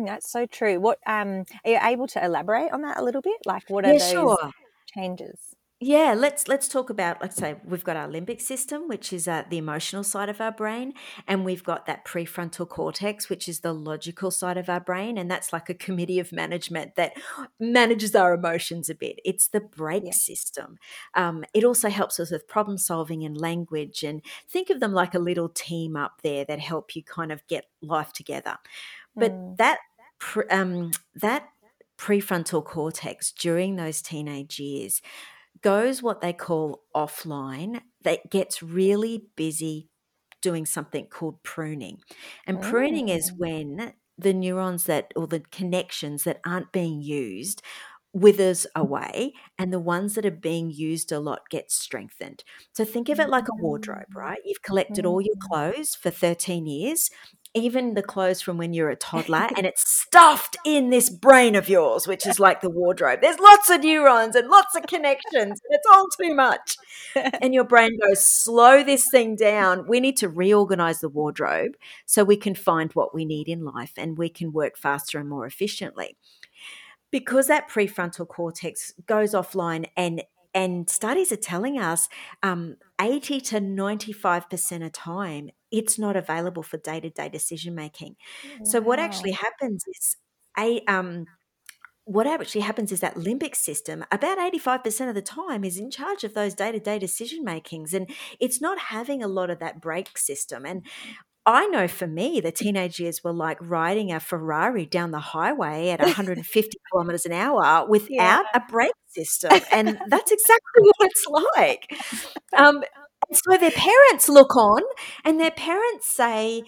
Mm, that's so true. What um, are you able to elaborate on that a little bit? Like, what are Yeah, those sure. changes? Yeah, let's let's talk about let's say we've got our limbic system, which is uh, the emotional side of our brain, and we've got that prefrontal cortex, which is the logical side of our brain, and that's like a committee of management that manages our emotions a bit. It's the brake Yeah. system. Um, it also helps us with problem solving and language, and think of them like a little team up there that help you kind of get life together. But Mm, that pre- um, that prefrontal cortex during those teenage years goes what they call offline, that gets really busy doing something called pruning. And pruning is mm, when the neurons that or the connections that aren't being used withers away and the ones that are being used a lot get strengthened. So think of it like a wardrobe, mm, right? You've collected all your mm. clothes for 13 years, even the clothes from when you're a toddler, and it's stuffed in this brain of yours, which is like the wardrobe. There's lots of neurons and lots of connections, and it's all too much. And your brain goes, slow this thing down. We need to reorganize the wardrobe so we can find what we need in life and we can work faster and more efficiently because that prefrontal cortex goes offline and and studies are telling us um, 80 to 95% of time it's not available for day-to-day decision making. So what actually happens is a um, what actually happens is that limbic system about 85% of the time is in charge of those day-to-day decision makings and it's not having a lot of that brake system. And I know for me, the teenage years were like riding a Ferrari down the highway at 150 kilometers an hour Yeah. without a brake system. And that's exactly what it's like. Um, and so their parents look on and their parents say,